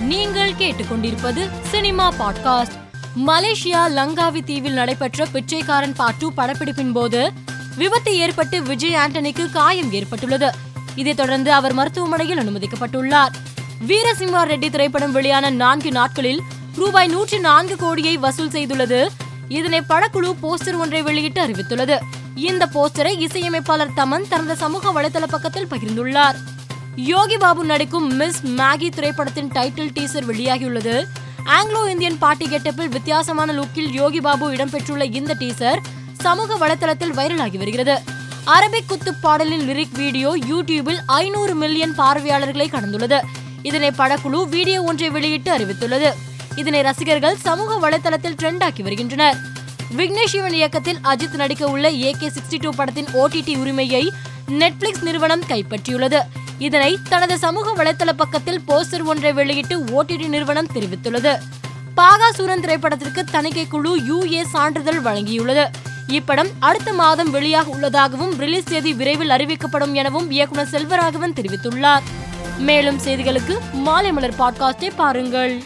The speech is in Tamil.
நீங்கள் கேட்டுக்கொண்டிருப்பது சினிமா பாட்காஸ்ட். மலேசியா லங்காவி தீவில் நடைபெற்ற பிச்சைக்காரன் பாட்டு படப்பிடிப்பின் போது விபத்து ஏற்பட்டு விஜய் ஆண்டனிக்கு காயம் ஏற்பட்டுள்ளது. இதைத் தொடர்ந்து அவர் மருத்துவமனையில் அனுமதிக்கப்பட்டுள்ளார். வீரசிம்ஹா ரெட்டி திரைப்படம் வெளியான நான்கு நாட்களில் ரூபாய் நூற்றி நான்கு கோடியை வசூல் செய்துள்ளது. இதனை படக்குழு போஸ்டர் ஒன்றை வெளியிட்டு அறிவித்துள்ளது. இந்த போஸ்டரை இசையமைப்பாளர் தமன் தனது சமூக வலைதள பக்கத்தில் பகிர்ந்துள்ளார். யோகி பாபு நடிக்கும் மிஸ் மேகி திரைப்படத்தின் டைட்டில் டீசர் வெளியாகியுள்ளது. ஆங்கிலோ இந்தியன் பார்ட்டி கெட்டப்பில் வித்தியாசமான லுக்கில் யோகி பாபு இடம்பெற்றுள்ள இந்த டீசர் சமூக வலைதளத்தில் வைரலாகி வருகிறது. அரபிக் குத்து பாடலின் லிரிக் வீடியோ யூடியூபில் ஐநூறு மில்லியன் பார்வையாளர்களை கடந்துள்ளது. இதனை படக்குழு வீடியோ ஒன்றை வெளியிட்டு அறிவித்துள்ளது. இதனை ரசிகர்கள் சமூக வலைதளத்தில் ட்ரெண்ட் ஆக்கி வருகின்றனர். விக்னேஷ் சிவன் இயக்கத்தில் அஜித் நடிக்க உள்ள ஏகே சிக்ஸ்டி டூ படத்தின் ஓடிடி உரிமையை நெட்ஃபிளிக்ஸ் நிறுவனம் கைப்பற்றியுள்ளது. இதனை தனது சமூக வலைதள பக்கத்தில் போஸ்டர் ஒன்றை வெளியிட்டு ஓடிடி நிறுவனம் தெரிவித்துள்ளது. பாகாசூரன் திரைப்படத்திற்கு தணிக்கை குழு யுஏ சான்றிதழ் வழங்கியுள்ளது. இப்படம் அடுத்த மாதம் வெளியாக உள்ளதாகவும் ரிலீஸ் தேதி விரைவில் அறிவிக்கப்படும் எனவும் இயக்குனர் செல்வராகவன் தெரிவித்துள்ளார். மேலும் செய்திகளுக்கு மாலை மலர் பாட்காஸ்டை பாருங்கள்.